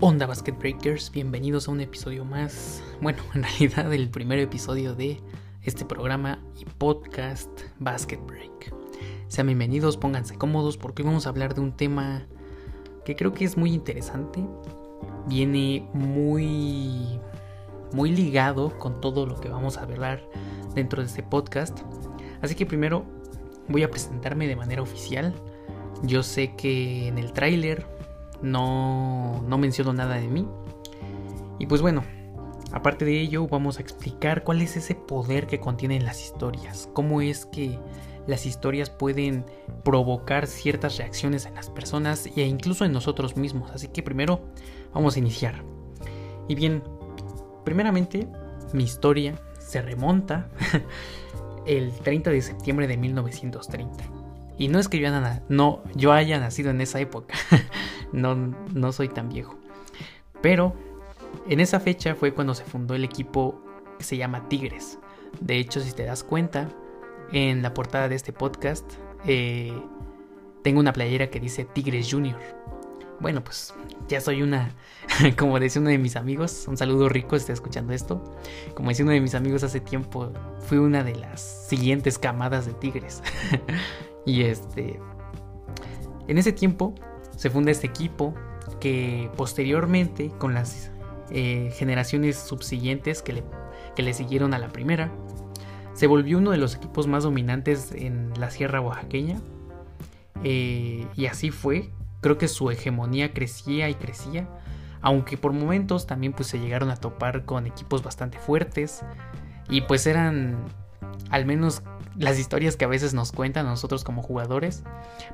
onda Basket Breakers? Bienvenidos a un episodio más, bueno, en realidad el primer episodio de este programa y podcast Basket Break. Sean bienvenidos, pónganse cómodos porque hoy vamos a hablar de un tema que creo que es muy interesante. Viene muy muy ligado con todo lo que vamos a hablar dentro de este podcast. Así que primero voy a presentarme de manera oficial. Yo sé que en el tráiler no, no menciono nada de mí. Y pues bueno, aparte de ello vamos a explicar cuál es ese poder que contienen las historias. Cómo es que las historias pueden provocar ciertas reacciones en las personas e incluso en nosotros mismos. Así que primero vamos a iniciar. Y bien, primeramente mi historia se remonta el 30 de septiembre de 1930. Y no es que yo no, yo haya nacido en esa época, no, no soy tan viejo. Pero en esa fecha fue cuando se fundó el equipo que se llama Tigres. De hecho, si te das cuenta, en la portada de este podcast eh, tengo una playera que dice Tigres Junior. Bueno, pues ya soy una, como decía uno de mis amigos, un saludo rico si está escuchando esto. Como decía uno de mis amigos hace tiempo, fui una de las siguientes camadas de Tigres. y este, en ese tiempo se funda este equipo que posteriormente con las eh, generaciones subsiguientes que le, que le siguieron a la primera, se volvió uno de los equipos más dominantes en la Sierra Oaxaqueña. Eh, y así fue creo que su hegemonía crecía y crecía, aunque por momentos también pues se llegaron a topar con equipos bastante fuertes y pues eran al menos las historias que a veces nos cuentan a nosotros como jugadores,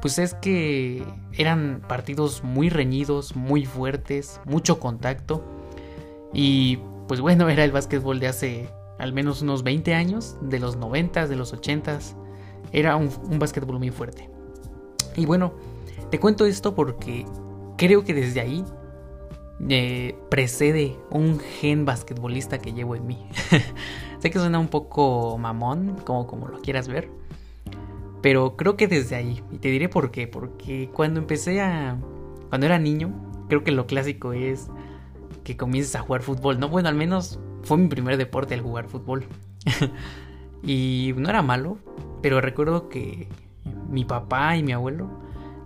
pues es que eran partidos muy reñidos, muy fuertes, mucho contacto y pues bueno, era el básquetbol de hace al menos unos 20 años, de los 90, de los 80, era un, un básquetbol muy fuerte. Y bueno, te cuento esto porque creo que desde ahí eh, precede un gen basquetbolista que llevo en mí. sé que suena un poco mamón, como, como lo quieras ver. Pero creo que desde ahí. Y te diré por qué. Porque cuando empecé a... Cuando era niño, creo que lo clásico es que comiences a jugar fútbol. No, bueno, al menos fue mi primer deporte el jugar fútbol. y no era malo. Pero recuerdo que mi papá y mi abuelo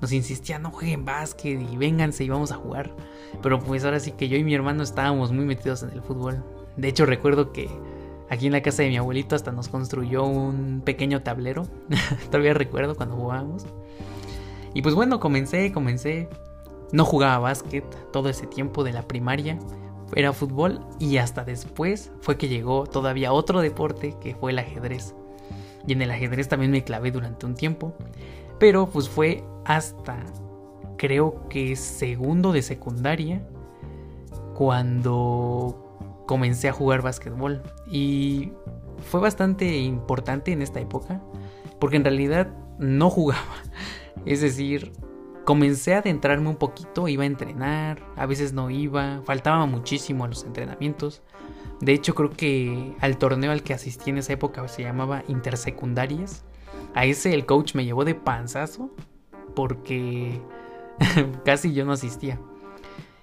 nos insistía, no jueguen básquet y vénganse y vamos a jugar. Pero pues ahora sí que yo y mi hermano estábamos muy metidos en el fútbol. De hecho recuerdo que aquí en la casa de mi abuelito hasta nos construyó un pequeño tablero. Todavía recuerdo cuando jugábamos. Y pues bueno, comencé, comencé. No jugaba básquet todo ese tiempo de la primaria. Era fútbol y hasta después fue que llegó todavía otro deporte que fue el ajedrez. Y en el ajedrez también me clavé durante un tiempo. Pero pues fue hasta creo que segundo de secundaria cuando comencé a jugar básquetbol. Y fue bastante importante en esta época porque en realidad no jugaba. Es decir, comencé a adentrarme un poquito, iba a entrenar, a veces no iba, faltaba muchísimo a los entrenamientos. De hecho, creo que al torneo al que asistí en esa época se llamaba Intersecundarias. A ese el coach me llevó de panzazo porque casi yo no asistía.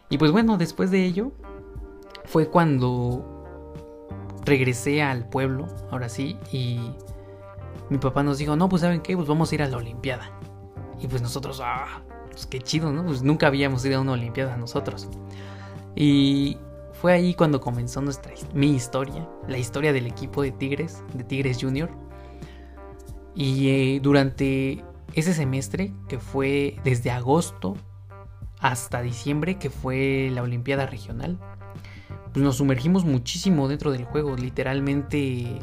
Y pues bueno, después de ello fue cuando regresé al pueblo, ahora sí, y mi papá nos dijo, no, pues saben qué, pues vamos a ir a la Olimpiada. Y pues nosotros, ah, pues qué chido, ¿no? Pues nunca habíamos ido a una Olimpiada nosotros. Y fue ahí cuando comenzó nuestra, mi historia, la historia del equipo de Tigres, de Tigres Junior. Y eh, durante ese semestre, que fue desde agosto hasta diciembre, que fue la Olimpiada Regional, pues nos sumergimos muchísimo dentro del juego. Literalmente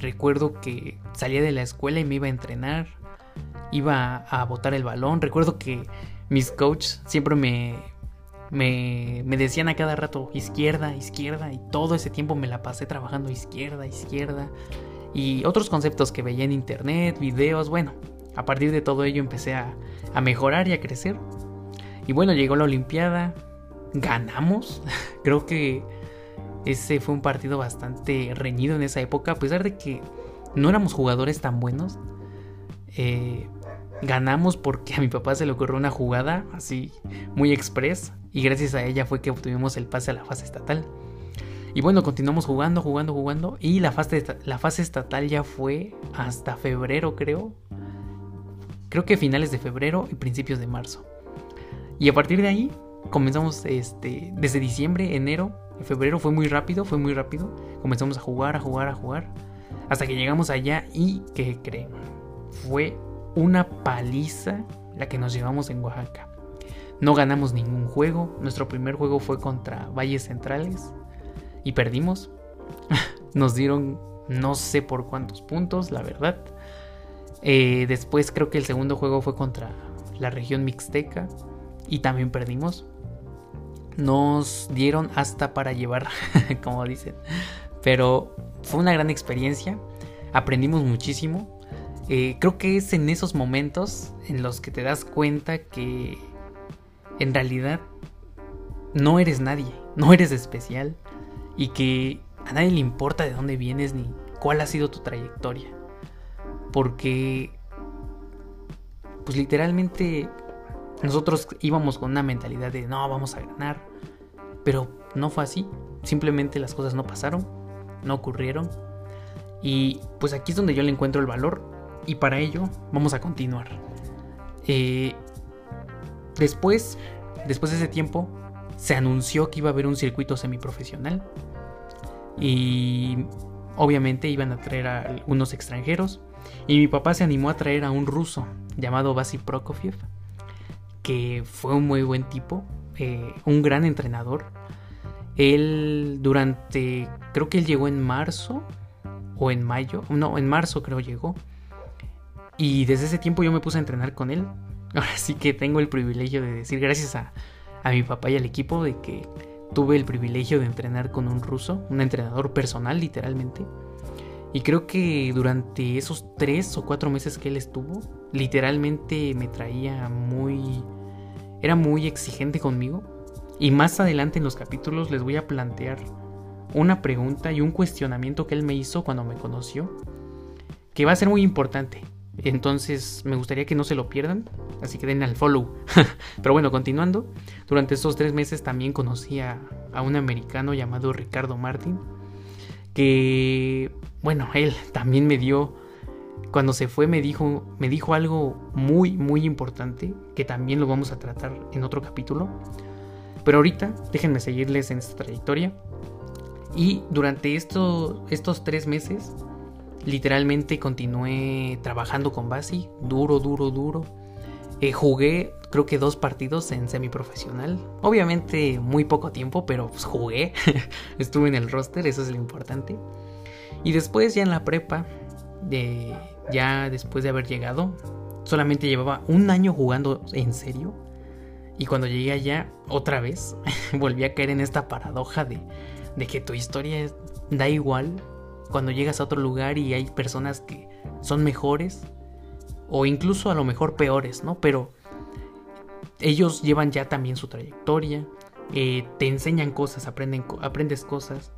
recuerdo que salía de la escuela y me iba a entrenar, iba a botar el balón. Recuerdo que mis coaches siempre me, me, me, decían a cada rato izquierda, izquierda, y todo ese tiempo me la pasé trabajando izquierda, izquierda y otros conceptos que veía en internet, videos, bueno, a partir de todo ello empecé a, mejorar y a crecer. Y bueno, llegó la Olimpiada, ganamos, creo que ese fue un partido bastante reñido en esa época, a pesar de que no éramos jugadores tan buenos. Eh, ganamos porque a mi papá se le ocurrió una jugada así muy express y gracias a ella fue que obtuvimos el pase a la fase estatal. Y bueno, continuamos jugando, jugando, jugando y la fase, la fase estatal ya fue hasta febrero creo. Creo que finales de febrero y principios de marzo. Y a partir de ahí comenzamos este, desde diciembre, enero, febrero fue muy rápido, fue muy rápido. Comenzamos a jugar, a jugar, a jugar. Hasta que llegamos allá y, ¿qué creen? Fue una paliza la que nos llevamos en Oaxaca. No ganamos ningún juego. Nuestro primer juego fue contra Valles Centrales y perdimos. nos dieron no sé por cuántos puntos, la verdad. Eh, después creo que el segundo juego fue contra la región mixteca y también perdimos. Nos dieron hasta para llevar, como dicen. Pero fue una gran experiencia. Aprendimos muchísimo. Eh, creo que es en esos momentos en los que te das cuenta que en realidad no eres nadie, no eres especial y que a nadie le importa de dónde vienes ni cuál ha sido tu trayectoria. Porque, pues literalmente nosotros íbamos con una mentalidad de no, vamos a ganar, pero no fue así, simplemente las cosas no pasaron, no ocurrieron. Y pues aquí es donde yo le encuentro el valor y para ello vamos a continuar. Eh, después, después de ese tiempo, se anunció que iba a haber un circuito semiprofesional y obviamente iban a traer a algunos extranjeros y mi papá se animó a traer a un ruso llamado Vasy Prokofiev que fue un muy buen tipo, eh, un gran entrenador. Él durante, creo que él llegó en marzo o en mayo, no, en marzo creo llegó. Y desde ese tiempo yo me puse a entrenar con él. Ahora sí que tengo el privilegio de decir gracias a, mi papá y al equipo de que tuve el privilegio de entrenar con un ruso, un entrenador personal literalmente. Y creo que durante esos tres o cuatro meses que él estuvo, literalmente me traía muy... Era muy exigente conmigo. Y más adelante en los capítulos les voy a plantear una pregunta y un cuestionamiento que él me hizo cuando me conoció, que va a ser muy importante. Entonces me gustaría que no se lo pierdan. Así que den al follow. Pero bueno, continuando. Durante estos tres meses también conocí a, un americano llamado Ricardo Martin. Que, bueno, él también me dio... Cuando se fue me dijo, me dijo algo muy, muy importante. Que también lo vamos a tratar en otro capítulo. Pero ahorita déjenme seguirles en esta trayectoria. Y durante esto, estos tres meses Literalmente continué trabajando con Basi, duro, duro, duro. Eh, jugué creo que dos partidos en semiprofesional. Obviamente muy poco tiempo, pero pues, jugué. Estuve en el roster, eso es lo importante. Y después ya en la prepa, ya después de haber llegado, solamente llevaba un año jugando en serio. Y cuando llegué allá, otra vez, volví a caer en esta paradoja de que tu historia da igual cuando llegas a otro lugar y hay personas que son mejores o incluso a lo mejor peores, ¿no? Pero ellos llevan ya también su trayectoria, eh, te enseñan cosas, aprenden, aprendes cosas.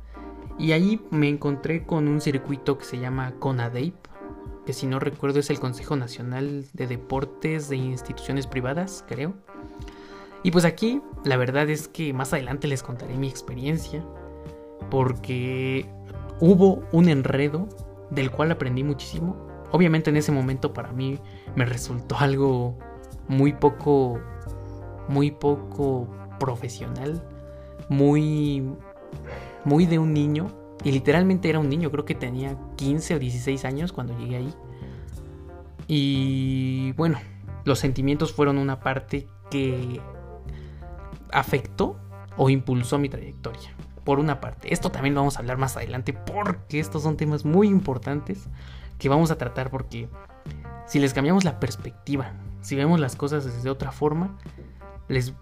Y ahí me encontré con un circuito que se llama CONADEIP, que si no recuerdo es el Consejo Nacional de Deportes de Instituciones Privadas, creo. Y pues aquí la verdad es que más adelante les contaré mi experiencia, porque hubo un enredo del cual aprendí muchísimo. Obviamente en ese momento para mí me resultó algo muy poco, muy poco profesional, muy, muy de un niño. Y literalmente era un niño, creo que tenía 15 o 16 años cuando llegué ahí. Y bueno, los sentimientos fueron una parte que afectó o impulsó mi trayectoria por una parte. Esto también lo vamos a hablar más adelante porque estos son temas muy importantes que vamos a tratar porque si les cambiamos la perspectiva, si vemos las cosas desde otra forma, les,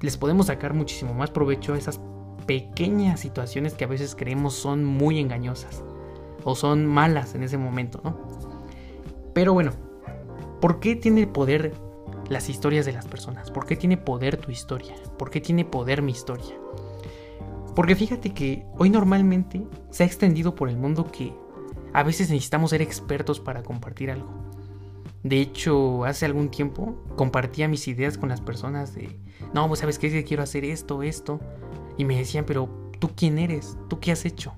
les podemos sacar muchísimo más provecho a esas pequeñas situaciones que a veces creemos son muy engañosas o son malas en ese momento, ¿no? Pero bueno, ¿por qué tiene poder las historias de las personas? ¿Por qué tiene poder tu historia? ¿Por qué tiene poder mi historia? Porque fíjate que hoy normalmente se ha extendido por el mundo que a veces necesitamos ser expertos para compartir algo. De hecho, hace algún tiempo compartía mis ideas con las personas de, no, pues sabes qué, quiero hacer esto, esto. Y me decían, pero ¿tú quién eres? ¿Tú qué has hecho?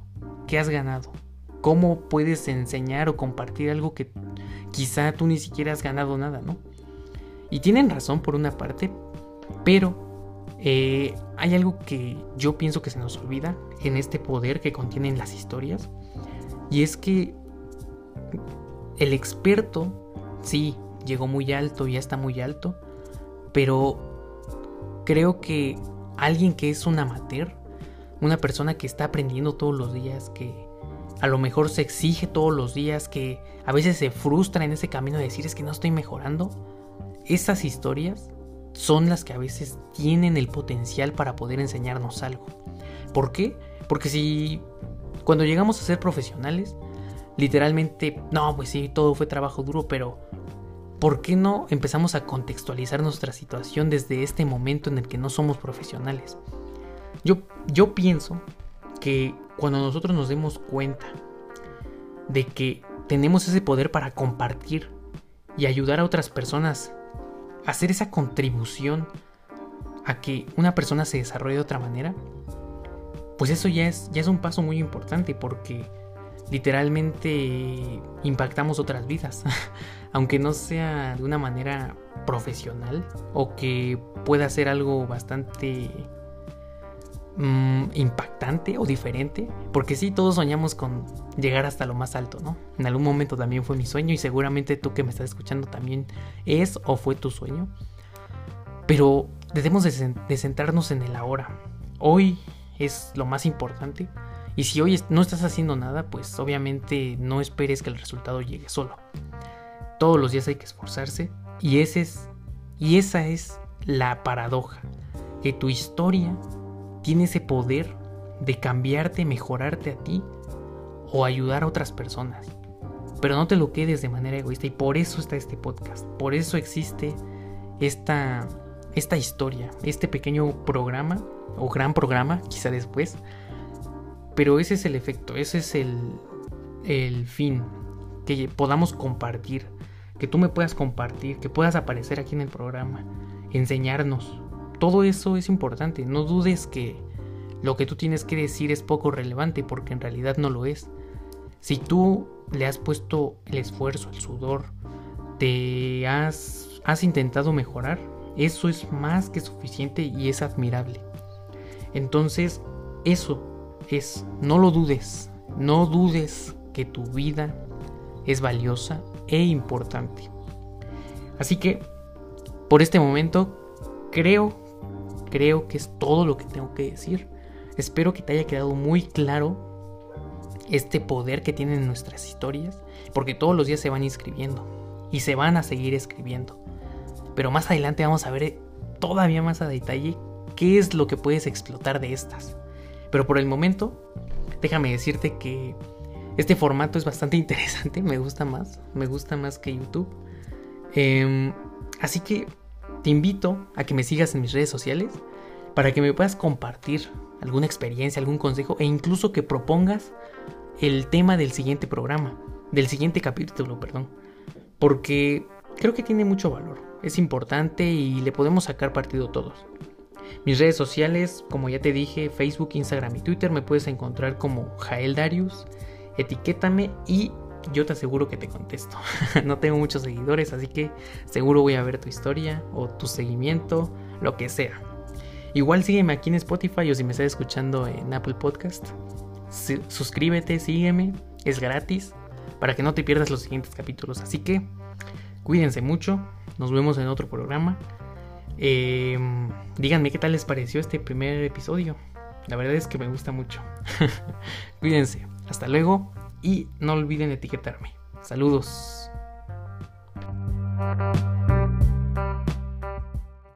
¿Qué has ganado? ¿Cómo puedes enseñar o compartir algo que quizá tú ni siquiera has ganado nada, ¿no? Y tienen razón por una parte, pero eh, hay algo que yo pienso que se nos olvida en este poder que contienen las historias. Y es que el experto, sí, llegó muy alto, ya está muy alto, pero creo que alguien que es un amateur, una persona que está aprendiendo todos los días, que a lo mejor se exige todos los días, que a veces se frustra en ese camino de decir es que no estoy mejorando, esas historias son las que a veces tienen el potencial para poder enseñarnos algo. ¿Por qué? Porque si cuando llegamos a ser profesionales, literalmente, no, pues sí, todo fue trabajo duro, pero ¿por qué no empezamos a contextualizar nuestra situación desde este momento en el que no somos profesionales? Yo, yo pienso que cuando nosotros nos demos cuenta de que tenemos ese poder para compartir y ayudar a otras personas hacer esa contribución a que una persona se desarrolle de otra manera, pues eso ya es, ya es un paso muy importante porque literalmente impactamos otras vidas, aunque no sea de una manera profesional o que pueda ser algo bastante mm, impactante o diferente, porque sí, todos soñamos con llegar hasta lo más alto, ¿no? En algún momento también fue mi sueño y seguramente tú que me estás escuchando también es o fue tu sueño, pero debemos de centrarnos en el ahora. Hoy es lo más importante y si hoy no estás haciendo nada, pues obviamente no esperes que el resultado llegue solo. Todos los días hay que esforzarse y, ese es, y esa es la paradoja, que tu historia tiene ese poder de cambiarte, mejorarte a ti o ayudar a otras personas. Pero no te lo quedes de manera egoísta y por eso está este podcast, por eso existe esta, esta historia, este pequeño programa o gran programa, quizá después, pero ese es el efecto, ese es el, el fin, que podamos compartir, que tú me puedas compartir, que puedas aparecer aquí en el programa, enseñarnos. Todo eso es importante, no dudes que lo que tú tienes que decir es poco relevante porque en realidad no lo es. Si tú le has puesto el esfuerzo, el sudor, te has, has intentado mejorar, eso es más que suficiente y es admirable. Entonces, eso es, no lo dudes, no dudes que tu vida es valiosa e importante. Así que, por este momento, creo, creo que es todo lo que tengo que decir. Espero que te haya quedado muy claro este poder que tienen nuestras historias, porque todos los días se van inscribiendo y se van a seguir escribiendo. Pero más adelante vamos a ver todavía más a detalle qué es lo que puedes explotar de estas. Pero por el momento, déjame decirte que este formato es bastante interesante, me gusta más, me gusta más que YouTube. Em, así que te invito a que me sigas en mis redes sociales para que me puedas compartir alguna experiencia, algún consejo e incluso que propongas el tema del siguiente programa, del siguiente capítulo, perdón. Porque creo que tiene mucho valor, es importante y le podemos sacar partido todos. Mis redes sociales, como ya te dije, Facebook, Instagram y Twitter, me puedes encontrar como Jael Darius. Etiquétame y yo te aseguro que te contesto. no tengo muchos seguidores, así que seguro voy a ver tu historia o tu seguimiento, lo que sea. Igual sígueme aquí en Spotify o si me estás escuchando en Apple Podcast. suscríbete, sígueme, es gratis para que no te pierdas los siguientes capítulos. Así que cuídense mucho, nos vemos en otro programa. Eh, díganme qué tal les pareció este primer episodio. La verdad es que me gusta mucho. Cuídense. Hasta luego y no olviden etiquetarme. Saludos.